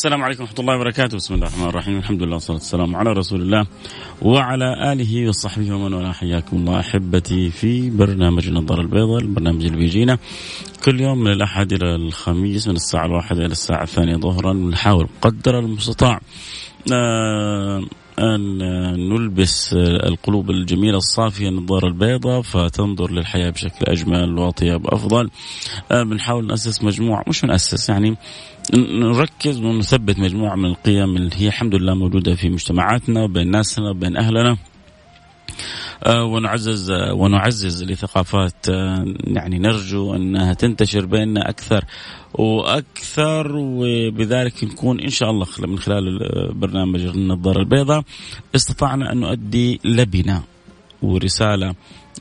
السلام عليكم ورحمة الله وبركاته. بسم الله الرحمن الرحيم. الحمد لله والصلاة والسلام على رسول الله وعلى آله وصحبه ومن والاه. حياكم الله أحبتي في برنامج النظارة البيضاء البرنامج اللي بيجينا كل يوم من الأحد إلى الخميس من الساعة الواحدة إلى الساعة الثانية ظهرا. نحاول قدر المستطاع آه أن نلبس القلوب الجميلة الصافية النظارة البيضاء فتنظر للحياة بشكل أجمل وأطيب أفضل. آه، بنحاول نأسس مجموعة مش نأسس يعني نركز ونثبت مجموعة من القيم اللي هي الحمد لله موجودة في مجتمعاتنا وبين ناسنا وبين أهلنا. آه، ونعزز ونعزز لثقافات آه، يعني نرجو أنها تنتشر بيننا أكثر وأكثر وبذلك نكون إن شاء الله من خلال برنامج النظارة البيضاء استطعنا أن نؤدي لبنة ورسالة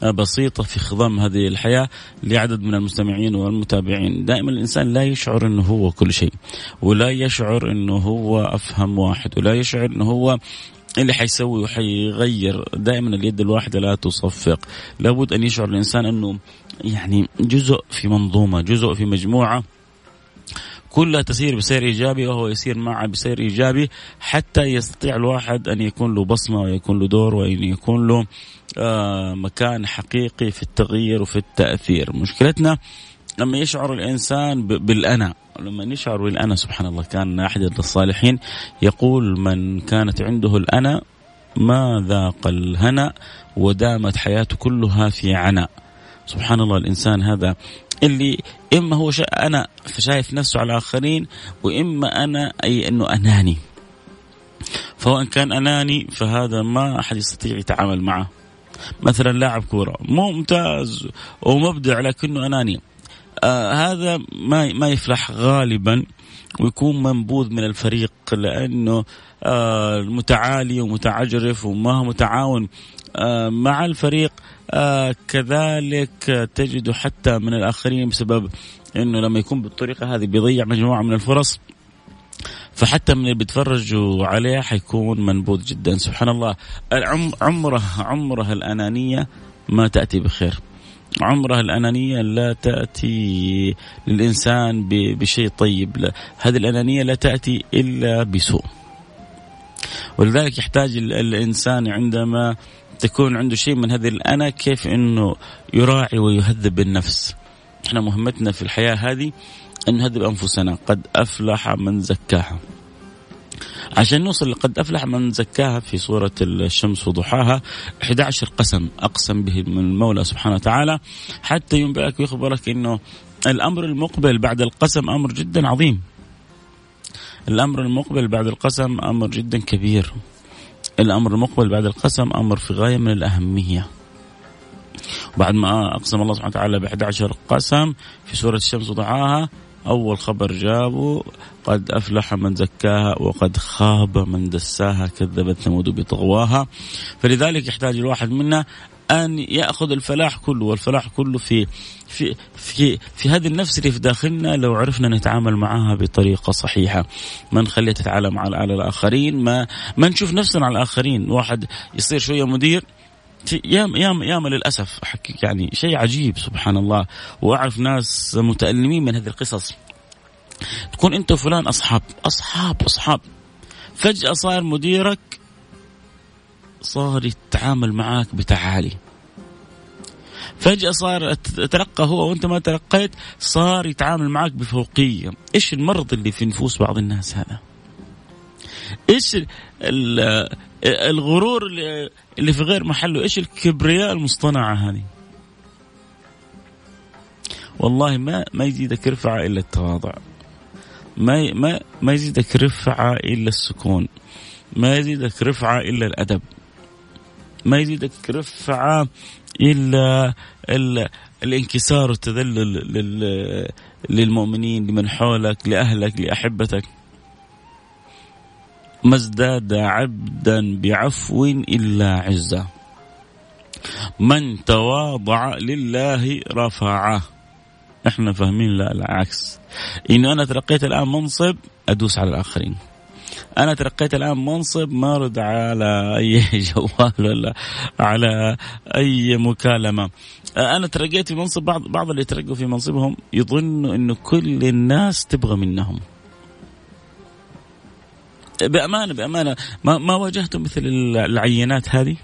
بسيطة في خضم هذه الحياة لعدد من المستمعين والمتابعين. دائما الإنسان لا يشعر أنه هو كل شيء ولا يشعر أنه هو أفهم واحد ولا يشعر أنه هو اللي حيسوي وحيغير. دائما اليد الواحدة لا تصفق. لابد أن يشعر الإنسان أنه يعني جزء في منظومة جزء في مجموعة. كلها تسير بسير إيجابي وهو يسير معها بسير إيجابي حتى يستطيع الواحد أن يكون له بصمة ويكون له دور وأن يكون له آه مكان حقيقي في التغيير وفي التأثير. مشكلتنا لما يشعر الإنسان بالأنا. لما يشعر بالأنا سبحان الله كان أحد الصالحين يقول من كانت عنده الأنا ما ذاق الهنا ودامت حياته كلها في عناء سبحان الله الإنسان هذا اللي إما هو أنا شايف نفسه على الآخرين وإما أنا أي إنه أناني. فهو إن كان أناني فهذا ما أحد يستطيع يتعامل معه. مثلا لاعب كورة ممتاز ومبدع لكنه أناني. آه هذا ما ما يفلح غالبا ويكون منبوذ من الفريق لأنه آه متعالي ومتعجرف وما هو متعاون مع الفريق آه كذلك تجد حتى من الآخرين بسبب أنه لما يكون بالطريقة هذه بيضيع مجموعة من الفرص فحتى من اللي بيتفرجوا عليه حيكون منبوذ جدا. سبحان الله. عمره عمره الأنانية ما تأتي بخير. عمره الأنانية لا تأتي للإنسان بشيء طيب. هذه الأنانية لا تأتي إلا بسوء. ولذلك يحتاج الإنسان عندما تكون عنده شيء من هذه الأنا كيف أنه يراعي ويهذب النفس. إحنا مهمتنا في الحياة هذه أن نهذب أنفسنا. قد أفلح من زكاها. عشان نوصل لقد أفلح من زكاها في سورة الشمس وضحاها 11 قسم أقسم به من المولى سبحانه وتعالى حتى ينبئك ويخبرك أنه الأمر المقبل بعد القسم أمر جدا عظيم. الأمر المقبل بعد القسم أمر جدا كبير. الأمر المقبل بعد القسم أمر في غاية من الأهمية. بعد ما أقسم الله سبحانه وتعالى ب 11 قسم في سورة الشمس وضعاها أول خبر جابوا قد أفلح من زكاها وقد خاب من دساها كذبت ثمود بطغواها فلذلك يحتاج الواحد منا أن يأخذ الفلاح كله والفلاح كله في في في في هذه النفس اللي في داخلنا لو عرفنا نتعامل معها بطريقة صحيحة. ما نخليها تتعامل مع على الآخرين ما ما نشوف نفسنا على الآخرين. واحد يصير شوية مدير ياما ياما ياما للأسف أحكيك يعني شيء عجيب سبحان الله. وأعرف ناس متألمين من هذه القصص. تكون أنت وفلان أصحاب أصحاب أصحاب. فجأة صار مديرك صار يتعامل معك بتعالي. فجأة صار ترقى هو وأنت ما ترقيت صار يتعامل معك بفوقية. إيش المرض اللي في نفوس بعض الناس هذا؟ إيش الغرور اللي في غير محله؟ إيش الكبرياء المصطنعة هذه؟ والله ما ما يزيدك رفعة إلا التواضع. ما ما ما يزيدك رفعة إلا السكون. ما يزيدك رفعة إلا الأدب. ما يزيدك رفعة إلا الانكسار والتذلل للمؤمنين لمن حولك لأهلك لأحبتك. ما ازداد عبدا بعفو إلا عزة. من تواضع لله رفعه. إحنا فاهمين لا العكس إنه أنا ترقيت الآن منصب أدوس على الآخرين. أنا ترقيت الآن منصب ما ارد على أي جوال ولا على أي مكالمة. أنا ترقيت في منصب بعض بعض اللي ترقوا في منصبهم يظنوا إنه كل الناس تبغى منهم. بأمانة بأمانة. ما ما واجهتم مثل العينات هذه؟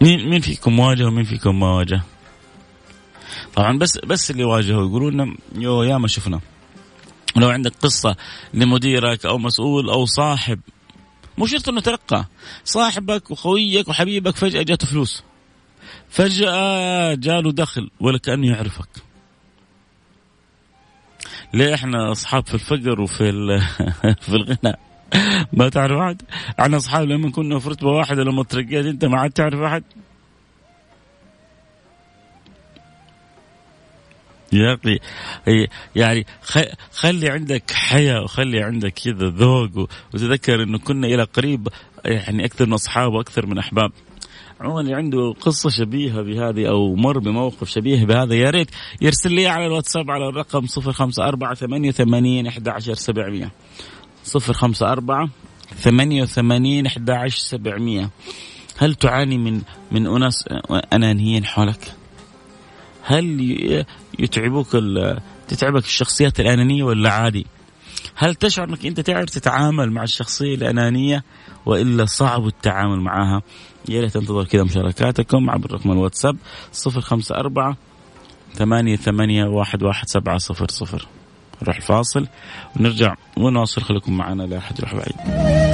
مين مين فيكم واجه ومين فيكم ما واجه؟ طبعا بس بس اللي واجهوا يقولون يو يا ما شفنا. لو عندك قصة لمديرك أو مسؤول أو صاحب مو شرط إنه ترقى. صاحبك وخويك وحبيبك فجأة جاته فلوس فجأة جاله دخل ولا كأنه يعرفك. ليه إحنا أصحاب في الفقر وفي في الغنى؟ ما تعرف أحد؟ إحنا أصحاب لما كنا في رتبه واحدة لما ترقيت أنت ما عاد تعرف أحد. يا أخي يعني خلي عندك حياة وخلي عندك كذا ذوق وتذكر إنه كنا إلى قريب يعني أكثر من أصحاب وأكثر من أحباب. عموما اللي عنده قصة شبيهة بهذه أو مر بموقف شبيه بهذا يا ريت يرسل لي على الواتساب على الرقم صفر خمسة أربعة ثمانية ثمانين أحد عشر سبعمية. صفر خمسة أربعة ثمانية وثمانين أحد عشر سبعمية. هل تعاني من من أناس أنانيين حولك؟ هل يتعبوك تتعبك الشخصيات الأنانية ولا عادي؟ هل تشعر أنك أنت تعرف تتعامل مع الشخصية الأنانية وإلا صعب التعامل معها؟ يا ريت انتظر كذا مشاركاتكم عبر رقم الواتساب 054 ثمانية ثمانية واحد واحد سبعة صفر صفر نروح الفاصل ونرجع ونواصل خليكم معنا لا أحد يروح بعيد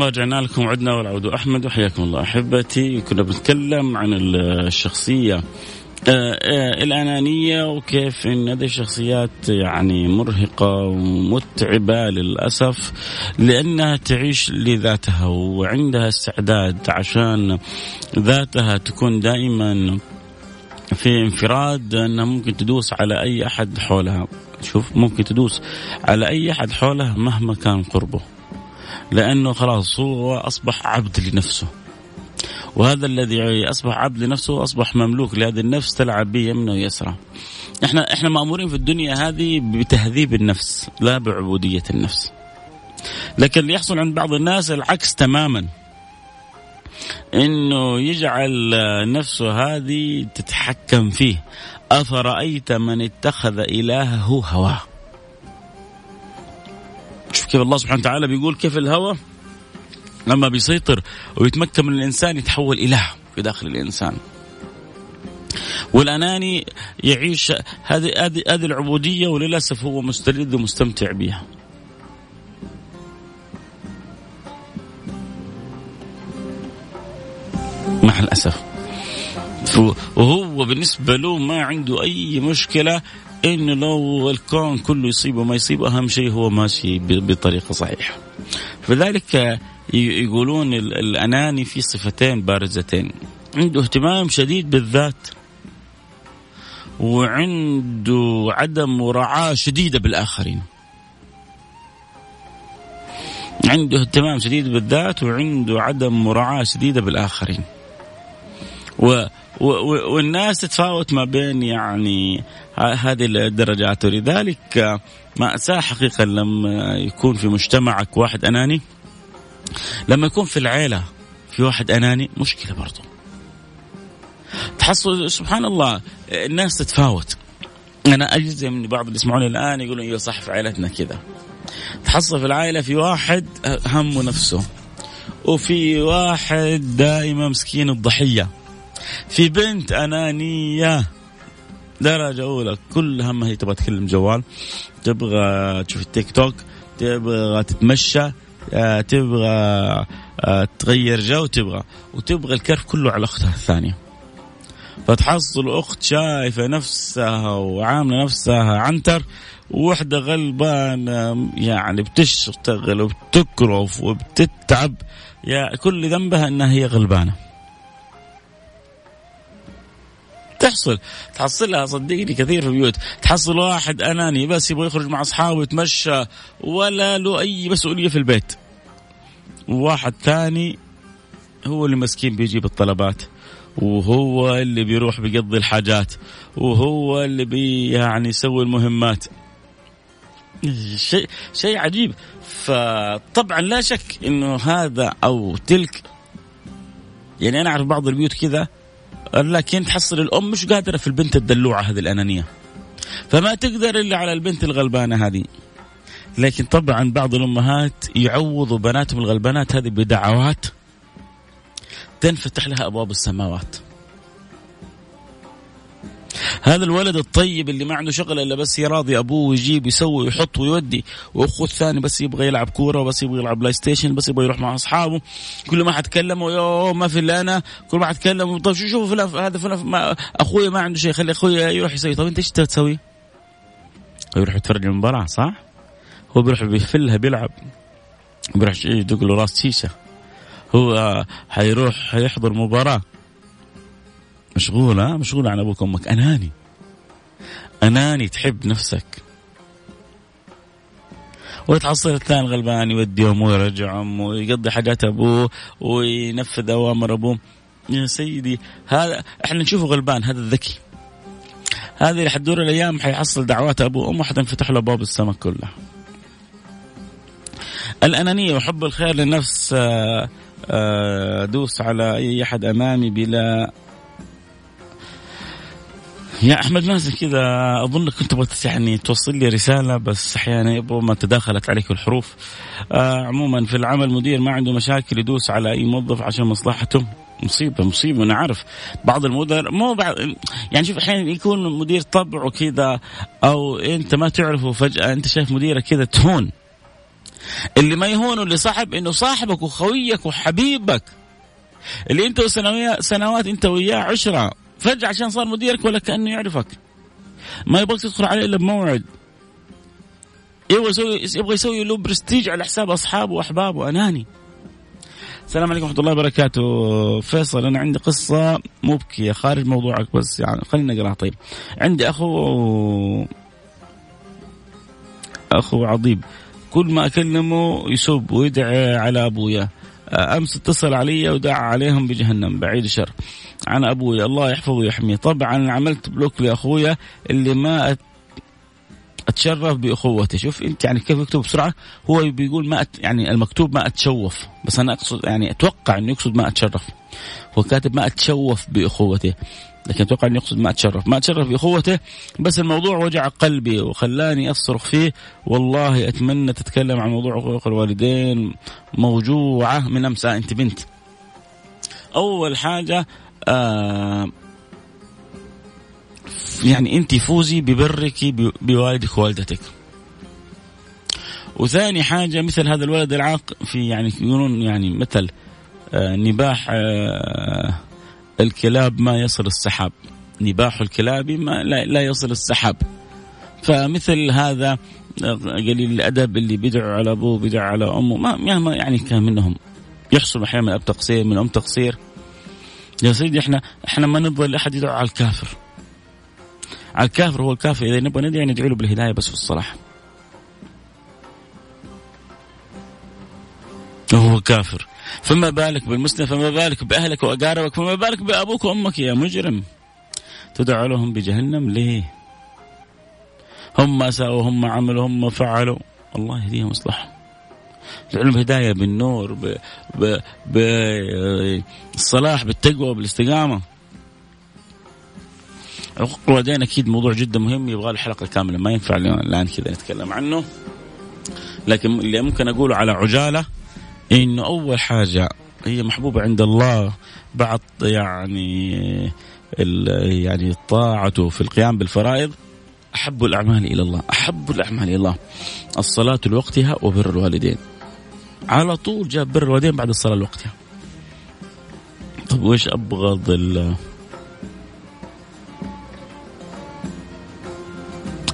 الله رجعنا لكم. عدنا والعود أحمد. وحياكم الله أحبتي. كنا بنتكلم عن الشخصية آه آه الأنانية وكيف أن هذه الشخصيات يعني مرهقة ومتعبة للأسف لأنها تعيش لذاتها وعندها استعداد عشان ذاتها تكون دائما في انفراد أنها ممكن تدوس على أي أحد حولها. شوف ممكن تدوس على أي أحد حولها مهما كان قربه. لأنه خلاص هو أصبح عبد لنفسه. وهذا الذي أصبح عبد لنفسه أصبح مملوك لهذه النفس تلعب به يمنه ويسرى. إحنا إحنا مأمورين في الدنيا هذه بتهذيب النفس لا بعبودية النفس. لكن اللي يحصل عند بعض الناس العكس تماما. إنه يجعل نفسه هذه تتحكم فيه. أفرأيت من اتخذ إلهه هواه؟ شوف كيف الله سبحانه وتعالى بيقول كيف الهوى لما بيسيطر ويتمكن من الإنسان يتحول إله في داخل الإنسان والأناني يعيش هذه هذه هذه العبودية وللأسف هو مستلذ ومستمتع بها. مع الأسف. وهو بالنسبة له ما عنده أي مشكلة انه لو الكون كله يصيبه ما يصيبه أهم شيء هو ماشي بطريقة صحيحة. فذلك يقولون الأناني في صفتين بارزتين عنده اهتمام شديد بالذات وعنده عدم مراعاه شديدة بالآخرين. عنده اهتمام شديد بالذات وعنده عدم مراعاة شديدة بالآخرين و والناس تتفاوت ما بين يعني هذه الدرجات. ولذلك مأساة حقيقة لما يكون في مجتمعك واحد أناني؟ لما يكون في العيلة في واحد أناني مشكلة برضو. تحصل سبحان الله الناس تتفاوت. أنا أجزم من بعض اللي يسمعوني الآن يقولون أيوة صح في عائلتنا كذا. تحصل في العائلة في واحد همه نفسه وفي واحد دائما مسكين الضحية. في بنت أنانية. درجة أولى. كل همها هي تبغى تكلم جوال تبغى تشوف التيك توك تبغى تتمشى آه، تبغى آه، تغير جو تبغى. وتبغى الكرف كله على أختها الثانية. فتحصل أخت شايفة نفسها وعاملة نفسها عنتر وحدة غلبانة يعني بتشتغل وبتكرف وبتتعب. يا كل ذنبها إنها هي غلبانة. تحصل. تحصلها صدقني كثير في البيوت. تحصل واحد أناني بس يبغى يخرج مع أصحابه يتمشى ولا له أي مسؤولية في البيت. وواحد ثاني هو اللي مسكين بيجيب الطلبات وهو اللي بيروح بيقضي الحاجات وهو اللي بي يعني يسوي المهمات. شيء شيء عجيب. فطبعا لا شك إنه هذا أو تلك يعني أنا أعرف بعض البيوت كذا لكن تحصل الأم مش قادرة في البنت الدلوعة هذه الأنانية. فما تقدر إلا على البنت الغلبانة هذه. لكن طبعا بعض الأمهات يعوضوا بناتهم الغلبانات هذه بدعوات تنفتح لها أبواب السماوات. هذا الولد الطيب اللي ما عنده شغله إلا بس يراضي أبوه ويجيب يسوي ويحط ويودي. وأخوه الثاني بس يبغى يلعب كورة وبس يبغى يلعب PlayStation بس يبغى يروح مع أصحابه. كل ما حتكلموا يو ما في إلا أنا. كل ما حتكلموا طيب شو شوفوا فلان هذا فلان أخوي ما عنده شيء خلي أخوي يروح يسوي. طيب أنت إيش تسوي؟ يروح يتفرج المباراة صح؟ هو بيروح بيفلها بيلعب. بيروح يدق له راس شيشة. هو حيروح حيحضر مباراة. مشغولة؟ مشغولة عن أبوك وأمك. أناني. أناني تحب نفسك. وتحصل الثاني غلبان يودي أمه ويرجع أمه ويقضي حاجات أبوه وينفذ أوامر أبوه. يا سيدي هذا إحنا نشوفه غلبان هذا الذكي. هذه اللي حتدور الأيام حيحصل دعوات أبوه وأمه حتنفتح له ابواب السماء كلها. الأنانية وحب الخير للنفس آه، آه، دوس على أي أحد أمامي بلا يا أحمد مازن كذا. أظن كنت تبغى يعني توصل لي رسالة بس أحيانا يبغى ما تداخلت عليك الحروف. آه عموما في العمل مدير ما عنده مشاكل يدوس على أي موظف عشان مصلحته. مصيبة مصيبة أنا عارف. بعض المدراء مو بعض يعني شوف أحيانا يكون مدير طبعه كذا أو أنت ما تعرفه فجأة أنت شايف مديرك كذا تهون. اللي ما يهونه اللي صاحب إنه صاحبك وخويك وحبيبك. اللي أنت سنوات أنت وياه عشرة. فجأة عشان صار مديرك ولا كأنه يعرفك. ما يبغاك تدخل عليه إلا بموعد. يبغى يسوي يبغى يسوي له برستيج على حساب أصحابه وأحبابه أناني السلام عليكم ورحمة الله وبركاته. فيصل أنا عندي قصة مبكية خارج موضوعك بس يعني خلينا نقراها. طيب. عندي أخو أخو عضيب كل ما أكلمه يسب ويدعي على أبويا. أمس اتصل علي ودعا عليهم بجهنم بعيد الشر. عن أبوي الله يحفظه ويحميه. طبعا عملت بلوك لأخويا اللي ما أتشرف بأخوته. شوف أنت يعني كيف يكتب بسرعة؟ هو بيقول ما أت يعني المكتوب ما أتشوف بس أنا أقصد يعني أتوقع إنه يقصد ما أتشرف. هو كاتب ما أتشوف بأخوته. لكن أتوقع انه يقصد ما أتشرف. ما أتشرف باخوته بس الموضوع وجع قلبي وخلاني أصرخ فيه. والله أتمنى تتكلم عن موضوع حقوق الوالدين موجوعة من أمس. أنت بنت. أول حاجة آه يعني أنت فوزي ببرك بوالدك ووالدتك. وثاني حاجة مثل هذا الولد العاق في يعني يقولون يعني مثل آه نباح آه الكلاب ما يصل السحاب. نباح الكلاب ما لا, يصل السحاب. فمثل هذا قليل الأدب اللي بيدعوا على أبوه بيدعوا على أمه ما مهما يعني كان منهم. يحصل أحيانا من أب تقصير من أم تقصير. يا سيدي إحنا إحنا ما نبغى لاحد يدعو على الكافر. على الكافر هو الكافر. إذا نبغى ندعي ندعي له بالهداية بس في الصلاح. وهو كافر. فما بالك بالمسلم فما بالك بأهلك وأقاربك فما بالك بأبوك وأمك يا مجرم. تدعو لهم بجهنم ليه؟ هم ساووا هم عملوا هم فعلوا. الله يهديهم اصلحهم العلم هداية بالنور بالصلاح بالتقوى بالاستقامة. عقوق الوالدين أكيد موضوع جدا مهم يبغى له حلقة كاملة. ما ينفع الآن كذا نتكلم عنه. لكن اللي ممكن أقوله على عجالة إنه أول حاجة هي محبوبة عند الله بعد يعني يعني طاعته في القيام بالفرائض أحب الأعمال إلى الله أحب الأعمال إلى الله. الصلاة لوقتها وبر الوالدين. على طول جاء بر الوالدين بعد الصلاة لوقتها. طب وإيش أبغض ال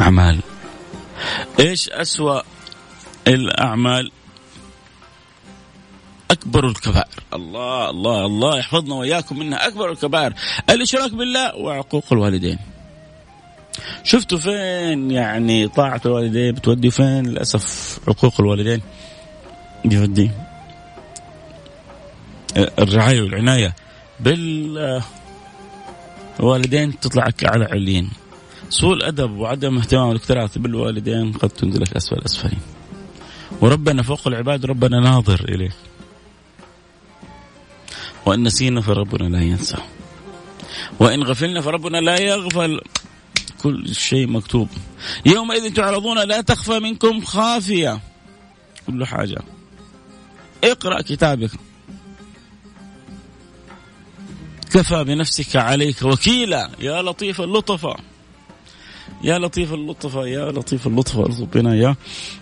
أعمال؟ إيش أسوأ الأعمال؟ أكبر الكبائر. الله الله الله يحفظنا وإياكم منها أكبر الكبائر. الإشراك بالله وعقوق الوالدين. شفتوا فين يعني طاعة الوالدين؟ بتودي فين؟ للأسف عقوق الوالدين. يودي الرعاية والعناية بالوالدين تطلع على علين سوء الأدب وعدم اهتمام والاكتراث بالوالدين قد تنزلك أسفل أسفلين. وربنا فوق العباد ربنا ناظر إليه وإن نسينا فربنا لا ينسى. وإن غفلنا فربنا لا يغفل. كل شيء مكتوب. يومئذ تعرضون لا تخفى منكم خافية. كل حاجة. اقرأ كتابك. كفى بنفسك عليك وكيلا. يا لطيف اللطفة يا لطيف اللطفة يا لطيف اللطفة ربنا يا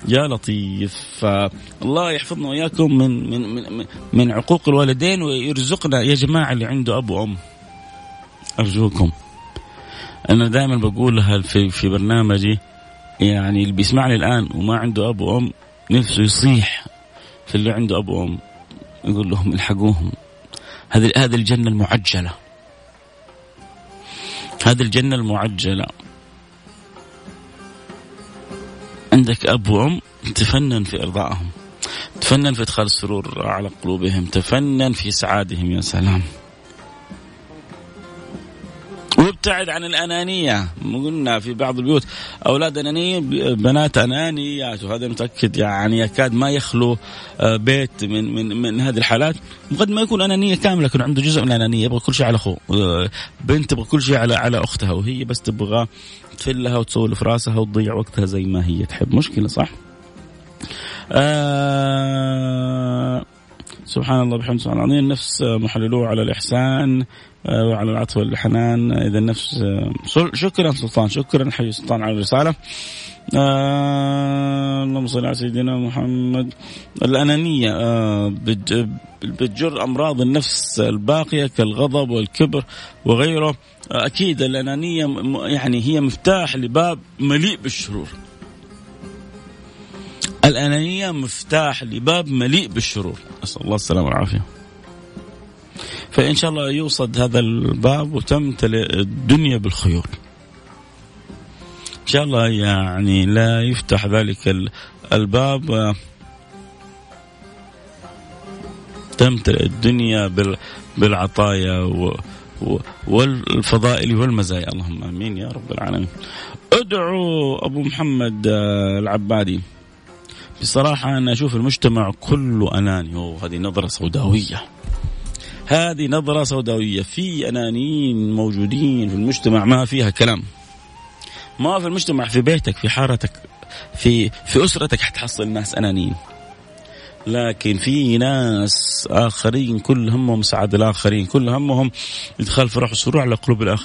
يا لطيف. فالله يحفظنا وإياكم من من من من عقوق الوالدين ويرزقنا. يا جماعة اللي عنده أب وأم أرجوكم. أنا دائما بقولها في في برنامجي يعني اللي بيسمعني الآن وما عنده أب وأم نفسه يصيح في اللي عنده أب وأم. يقول لهم الحقوهم. هذه هذه الجنة المعجلة. هذه الجنة المعجلة. عندك أب وأم تفنن في إرضائهم تفنن في إدخال السرور على قلوبهم تفنن في سعادهم يا سلام. وابتعد عن الأنانية. قلنا في بعض البيوت أولاد أنانية بنات أنانيات وهذا متأكد يعني يكاد ما يخلو آه، بيت من من من هذه الحالات. قد ما يكون أنانية كاملة لكن عنده جزء من الأنانية يبغى كل شيء على أخوه. آه، بنت تبغى كل شيء على على أختها وهي بس تبغى تفلها وتسولف راسها وتضيع وقتها زي ما هي تحب. مشكلة صح؟ آه سبحان الله بحمد سبحان العظيم. النفس محللوه على الإحسان. وعلى العطف والحنان. إذا النفس آه، شكرا سلطان شكرا حي سلطان على الرسالة. آه اللهم صل على سيدنا محمد. الأنانية آه بتجر أمراض النفس الباقية كالغضب والكبر وغيره. آه أكيد الأنانية يعني هي مفتاح لباب مليء بالشرور. الأنانية مفتاح لباب مليء بالشرور. أسأل الله السلامة والعافية. فإن شاء الله يوصد هذا الباب وتمتلئ الدنيا بالخيول إن شاء الله يعني لا يفتح ذلك الباب. تمتلئ الدنيا بالعطايا والفضائل والمزايا. اللهم آمين يا رب العالمين. ادعو أبو محمد العبادي. بصراحة أنا أشوف المجتمع كله أناني. وهذه نظرة سوداوية. هذه نظرة سوداوية. في أنانيين موجودين في المجتمع. ما فيها كلام. ما في المجتمع. في بيتك في حارتك في في أسرتك حتحصل ناس أنانيين لكن في ناس آخرين كل همهم سعادة الآخرين. كل همهم إدخال فرح وسرور على قلوب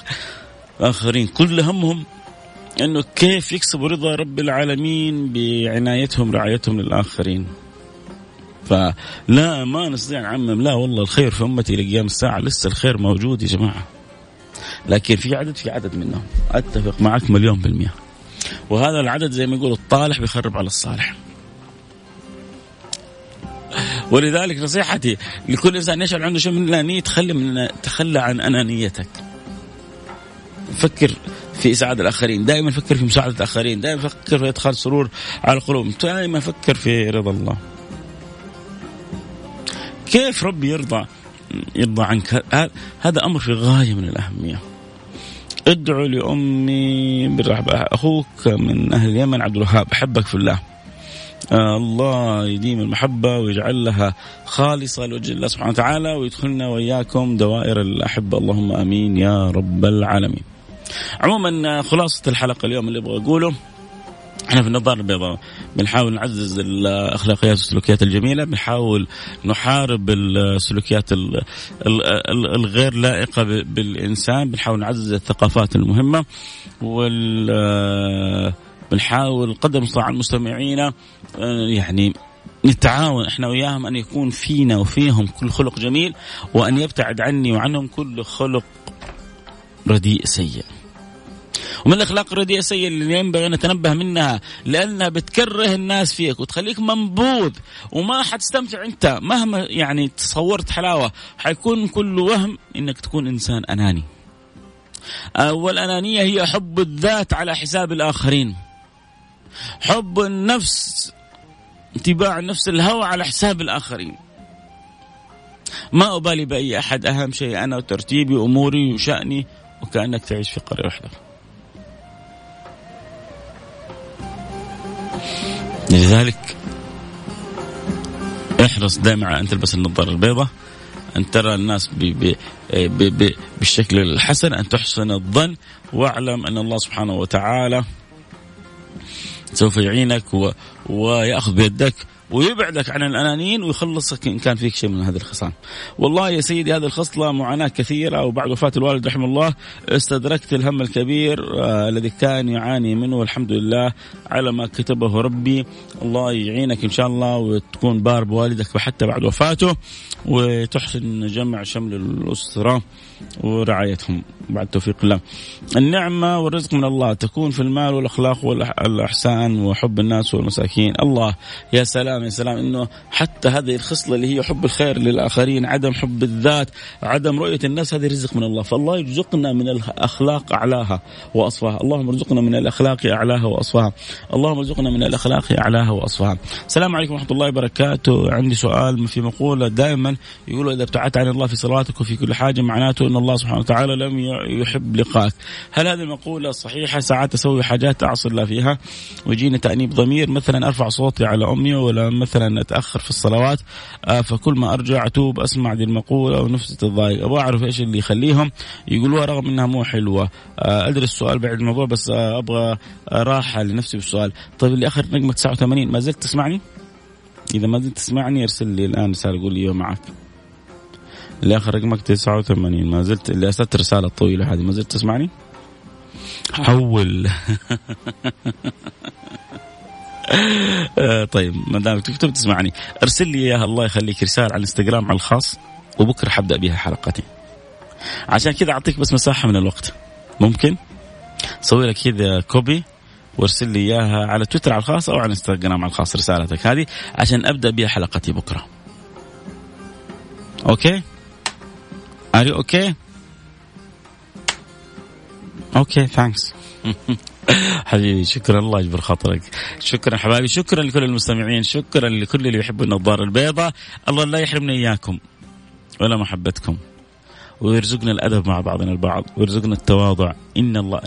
الآخرين كل همهم إنه كيف يكسبوا رضا رب العالمين بعنايتهم رعايتهم للآخرين. فلا ما نستطيع نعمم. لا والله الخير في أمتي إلى قيام الساعة. لسه الخير موجود يا جماعة. لكن في عدد في عدد منهم. أتفق معك مليون بالمئه وهذا العدد زي ما يقولوا الطالح بيخرب على الصالح. ولذلك نصيحتي لكل إنسان يشعر عنده شيء من الأنانية؟ تخلي من تخلى عن أنانيتك. فكر في إسعاد الآخرين، دائما فكر في مساعدة الآخرين، دائما فكر في إدخال سرور على القلوب، دائما فكر في رضا الله. كيف ربي يرضى يرضى عنك؟ هذا أمر في غاية من الأهمية. ادعو لأمي بالرحبه أخوك من أهل اليمن عبد الوهاب أحبك في الله. آه الله يديم المحبة ويجعل لها خالصة لوجه الله سبحانه وتعالى ويدخلنا وإياكم دوائر الأحبة. اللهم أمين يا رب العالمين. عموما خلاصة الحلقة اليوم اللي أبغى أقوله إحنا في النظاره البيضاء بنحاول نعزز الأخلاقيات والسلوكيات الجميلة بنحاول نحارب السلوكيات الغير لائقة بالإنسان بنحاول نعزز الثقافات المهمة وال بنحاول قدر المستطاع المستمعين يعني نتعاون إحنا وياهم أن يكون فينا وفيهم كل خلق جميل وأن يبتعد عني وعنهم كل خلق رديء سيء. ومن الأخلاق الرديئه السيئة اللي ينبغي ان نتنبه منها لأنها بتكره الناس فيك وتخليك منبوذ وما حتستمتع أنت مهما يعني تصورت حلاوة حيكون كل وهم إنك تكون إنسان أناني. والانانيه هي حب الذات على حساب الآخرين. حب النفس اتباع النفس الهوى على حساب الآخرين. ما أبالي بأي أحد أهم شيء أنا وترتيبي اموري وشأني وكأنك تعيش في قرية واحدة. لذلك احرص دائما أن تلبس النظارة البيضاء أن ترى الناس بي بي بي بالشكل الحسن أن تحسن الظن واعلم أن الله سبحانه وتعالى سوف يعينك و... ويأخذ بيدك ويبعدك عن الانانيين ويخلصك إن كان فيك شيء من هذه الخصال. والله يا سيدي هذه الخصله معاناة كثيرة وبعد وفاة الوالد رحمه الله استدركت الهم الكبير آه الذي كان يعاني منه والحمد لله على ما كتبه ربي الله يعينك إن شاء الله وتكون بار بوالدك حتى بعد وفاته وتحسن جمع شمل الأسرة ورعايتهم بعد توفيق الله. النعمة والرزق من الله تكون في المال والأخلاق والاحسان وحب الناس والمساكين، الله يا سلام يا سلام إنه حتى هذه الخصلة اللي هي حب الخير للآخرين، عدم حب الذات، عدم رؤية الناس هذه رزق من الله، فالله يرزقنا من الأخلاق أعلاها وأصفاها، اللهم ارزقنا من الأخلاق أعلاها وأصفاها، اللهم ارزقنا من الأخلاق أعلاها وأصفاها. السلام عليكم ورحمة الله وبركاته، عندي سؤال في مقولة دائما يقولوا إذا ابتعدت عن الله في صلاتك وفي كل حاجة معناته إن الله سبحانه وتعالى لم يحب لقاك. هل هذه المقولة صحيحة؟ ساعات أسوي حاجات أعصي الله فيها ويجيني تأنيب ضمير. مثلا أرفع صوتي على أمي ولا مثلا أتأخر في الصلوات آه فكل ما أرجع أتوب أسمع دي المقولة ونفسي تتضايق. أبغى أعرف إيش اللي يخليهم يقولوها رغم أنها مو حلوة. آه أدري السؤال بعد الموضوع بس آه أبغى راحة لنفسي بالسؤال. طيب اللي آخر نجمة 89 ما زلت تسمعني؟ إذا ما زلت تسمعني أرسل لي الآن رسالة قول لي معك. اللي آخر رقمك 89 ما زلت اللي ارسلت الرساله الطويله هذه ما زلت تسمعني؟ حول طيب ما دام تكتب تسمعني؟ ارسل لي إياها الله يخليك رسالة على الإنستغرام على الخاص وبكرة حبدأ بها حلقتي. عشان كذا أعطيك بس مساحة من الوقت. ممكن؟ سوي لك كذا copy وارسل لي إياها على تويتر على الخاص أو على الانستغرام على الخاص رسالتك هذه عشان أبدأ بها حلقتي بكرة. okay؟ You okay? okay thanks حبيبي شكرا. الله يجبر خاطرك. شكرا حبايبي شكرا لكل المستمعين شكرا لكل اللي يحبوا النظارة البيضاء. الله لا يحرمنا إياكم ولا محبتكم. ويرزقنا الأدب مع بعضنا البعض ويرزقنا التواضع. إن الله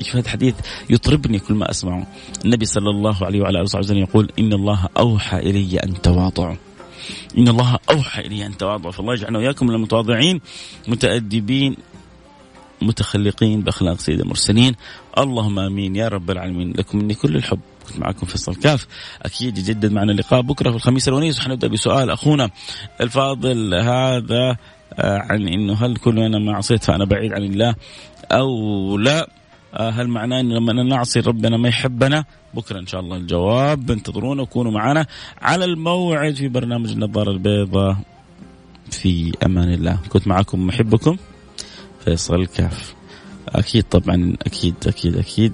شوف هذا الحديث؟ يطربني كل ما أسمعه. النبي صلى الله عليه وعلى آله وصحبه وسلم يقول إن الله أوحى إلي أن تواضعوا. إن الله أوحى إلي أن تواضعوا. فالله يجعلنا وإياكم من المتواضعين متأدبين متخلقين بأخلاق سيد المرسلين. اللهم آمين. يا رب العالمين. لكم مني كل الحب. كنت معكم فيصل كاف. أكيد يجدد معنا اللقاء بكرة في الخميس الونيس. وحنبدا بسؤال أخونا الفاضل. هذا عن إنه هل كل أنا ما عصيت فأنا بعيد عن الله أو لا؟ هل معناه انه لما نعصي ربنا ما يحبنا؟ بكرة إن شاء الله الجواب. انتظرونا وكونوا معنا على الموعد في برنامج النظارة البيضاء. في أمان الله. كنت معكم محبكم. فيصل كاف. أكيد طبعا أكيد أكيد أكيد.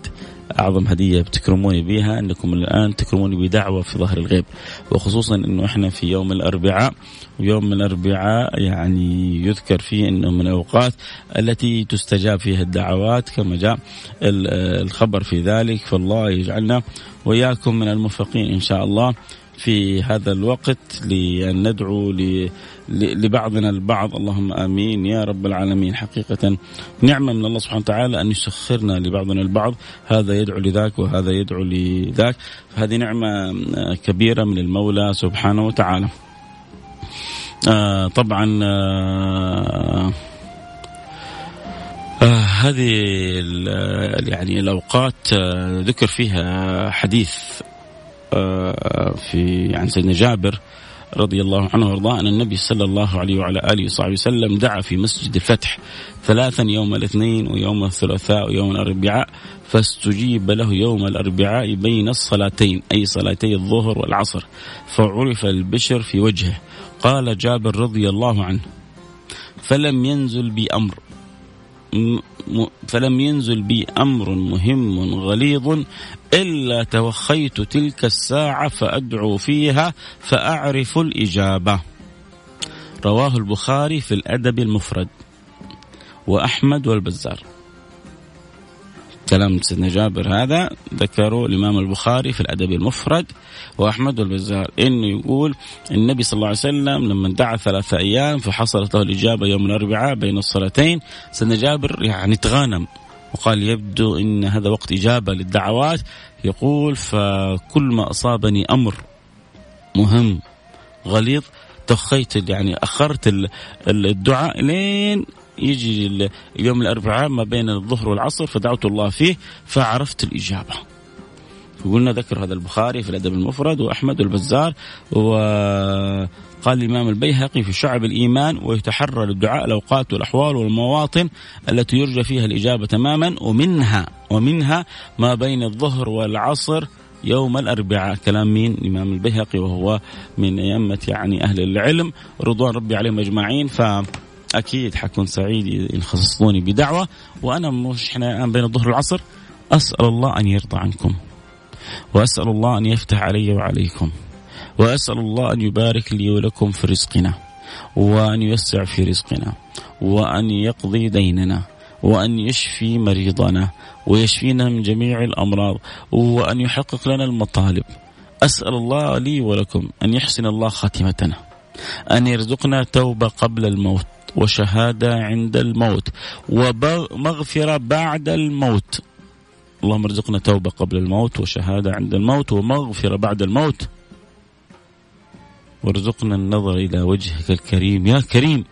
أعظم هدية بتكرموني بها أنكم الآن تكرموني بدعوة في ظهر الغيب. وخصوصا إنه إحنا في يوم الأربعاء ويوم الأربعاء يعني يذكر فيه إنه من الاوقات التي تستجاب فيها الدعوات كما جاء الخبر في ذلك. فالله يجعلنا وإياكم من الموفقين إن شاء الله في هذا الوقت لأن ندعو لبعضنا البعض. اللهم آمين. يا رب العالمين. حقيقة نعمة من الله سبحانه وتعالى أن يسخرنا لبعضنا البعض. هذا يدعو لذاك وهذا يدعو لذاك. هذه نعمة كبيرة من المولى سبحانه وتعالى. آه طبعا آه آه هذه يعني الأوقات آه ذكر فيها حديث آه في عن سيدنا جابر رضي الله عنه وارضاه أن النبي صلى الله عليه وعلى آله وصحبه وسلم دعا في مسجد الفتح ثلاثا يوم الاثنين ويوم الثلاثاء ويوم الأربعاء فاستجيب له يوم الأربعاء بين الصلاتين أي صلاتي الظهر والعصر فعرف البشر في وجهه. قال جابر رضي الله عنه فلم ينزل بي أمر فلم ينزل بي أمر مهم غليظ إلا توخيت تلك الساعة فأدعو فيها فأعرف الإجابة. رواه البخاري في الأدب المفرد وأحمد والبزار. كلام سيدنا جابر هذا ذكره الإمام البخاري في الأدب المفرد وأحمد والبزار إنه يقول النبي صلى الله عليه وسلم لما دعا ثلاثة أيام فحصلت له الإجابة يوم الأربعاء بين الصلاتين سيدنا جابر يعني تغانم وقال يبدو إن هذا وقت إجابة للدعوات يقول فكل ما أصابني أمر مهم غليظ تخيت يعني أخرت الدعاء لين يجي يوم الأربعاء ما بين الظهر والعصر فدعوت الله فيه فعرفت الإجابة. قلنا ذكر هذا البخاري في الأدب المفرد وأحمد والبزار وقال الإمام البيهقي في شعب الإيمان ويتحرى للدعاء الأوقات والأحوال والمواطن التي يرجى فيها الإجابة تماما ومنها ومنها ما بين الظهر والعصر يوم الأربعاء. كلام مين؟ الإمام البيهقي وهو من أئمة يعني أهل العلم. رضوان ربي عليهم أجمعين. ف أكيد حكون سعيد إن خصصتوني بدعوة. وأنا مش إحنا الآن بين الظهر والعصر. أسأل الله أن يرضى عنكم. وأسأل الله أن يفتح علي وعليكم. وأسأل الله أن يبارك لي ولكم في رزقنا وأن يوسع في رزقنا وأن يقضي ديننا وأن يشفي مريضنا ويشفينا من جميع الأمراض وأن يحقق لنا المطالب. أسأل الله لي ولكم أن يحسن الله خاتمتنا أن يرزقنا توبه قبل الموت وشهادة عند الموت ومغفرة بعد الموت. اللهم ارزقنا توبة قبل الموت وشهادة عند الموت ومغفرة بعد الموت. وارزقنا النظر إلى وجهك الكريم. يا كريم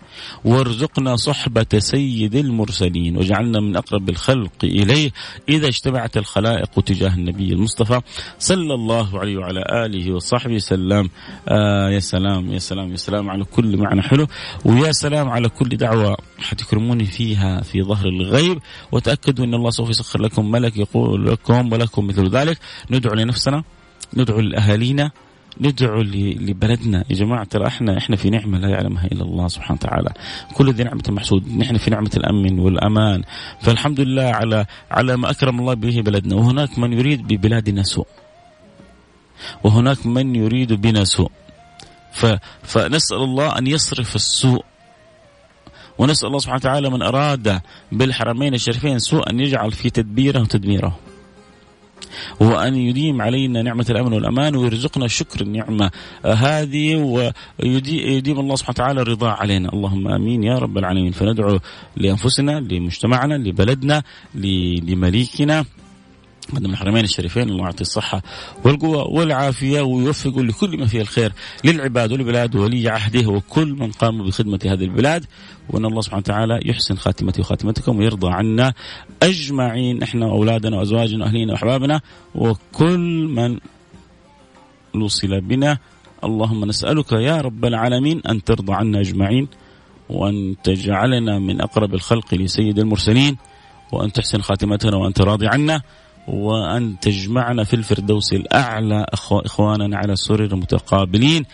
وارزقنا صحبة سيد المرسلين واجعلنا من أقرب الخلق إليه. إذا اجتمعت الخلائق تجاه النبي المصطفى صلى الله عليه وعلى آله وصحبه وسلم. آه يا سلام يا سلام يا سلام على كل معنى حلو. ويا سلام على كل دعوة حتكرموني فيها في ظهر الغيب. وتأكدوا أن الله سوف يسخر لكم ملك يقول لكم ولكم مثل ذلك. ندعو لنفسنا ندعو لأهالينا ندعو لبلدنا. يا جماعة ترى إحنا إحنا في نعمة لا يعلمها إلا الله سبحانه وتعالى. كل ذي نعمة محسود. نحن في نعمة الأمن والأمان. فالحمد لله على على ما أكرم الله به بلدنا. وهناك من يريد ببلادنا سوء. وهناك من يريد بنا سوء. فنسأل الله أن يصرف السوء. ونسأل الله سبحانه وتعالى من أراد بالحرمين الشريفين سوء أن يجعل في تدبيره وتدميره. وأن يديم علينا نعمة الأمن والأمان ويرزقنا شكر النعمة هذه ويديم الله سبحانه وتعالى الرضا علينا. اللهم آمين يا رب العالمين. فندعو لأنفسنا لمجتمعنا لبلدنا لمليكنا. قدم الحرمين الشريفين الله يعطيه الصحة والقوة والعافية ويوفقه لكل ما فيه الخير للعباد والبلاد ولي عهده وكل من قام بخدمة هذه البلاد. وأن الله سبحانه وتعالى يحسن خاتمتي وخاتمتكم ويرضى عنا أجمعين إحنا وأولادنا وأزواجنا وأهلينا وأحبابنا وكل من وصل بنا. اللهم نسألك يا رب العالمين أن ترضى عنا أجمعين وأن تجعلنا من أقرب الخلق لسيد المرسلين وأن تحسن خاتمتنا وأنت راضي عنا. وأن تجمعنا في الفردوس الأعلى إخوانا على سرر متقابلين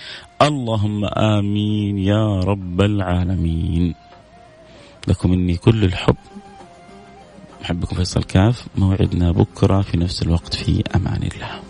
اللهم آمين يا رب العالمين. لكم مني كل الحب. أحبكم فيصل كاف. موعدنا بكرة في نفس الوقت في أمان الله.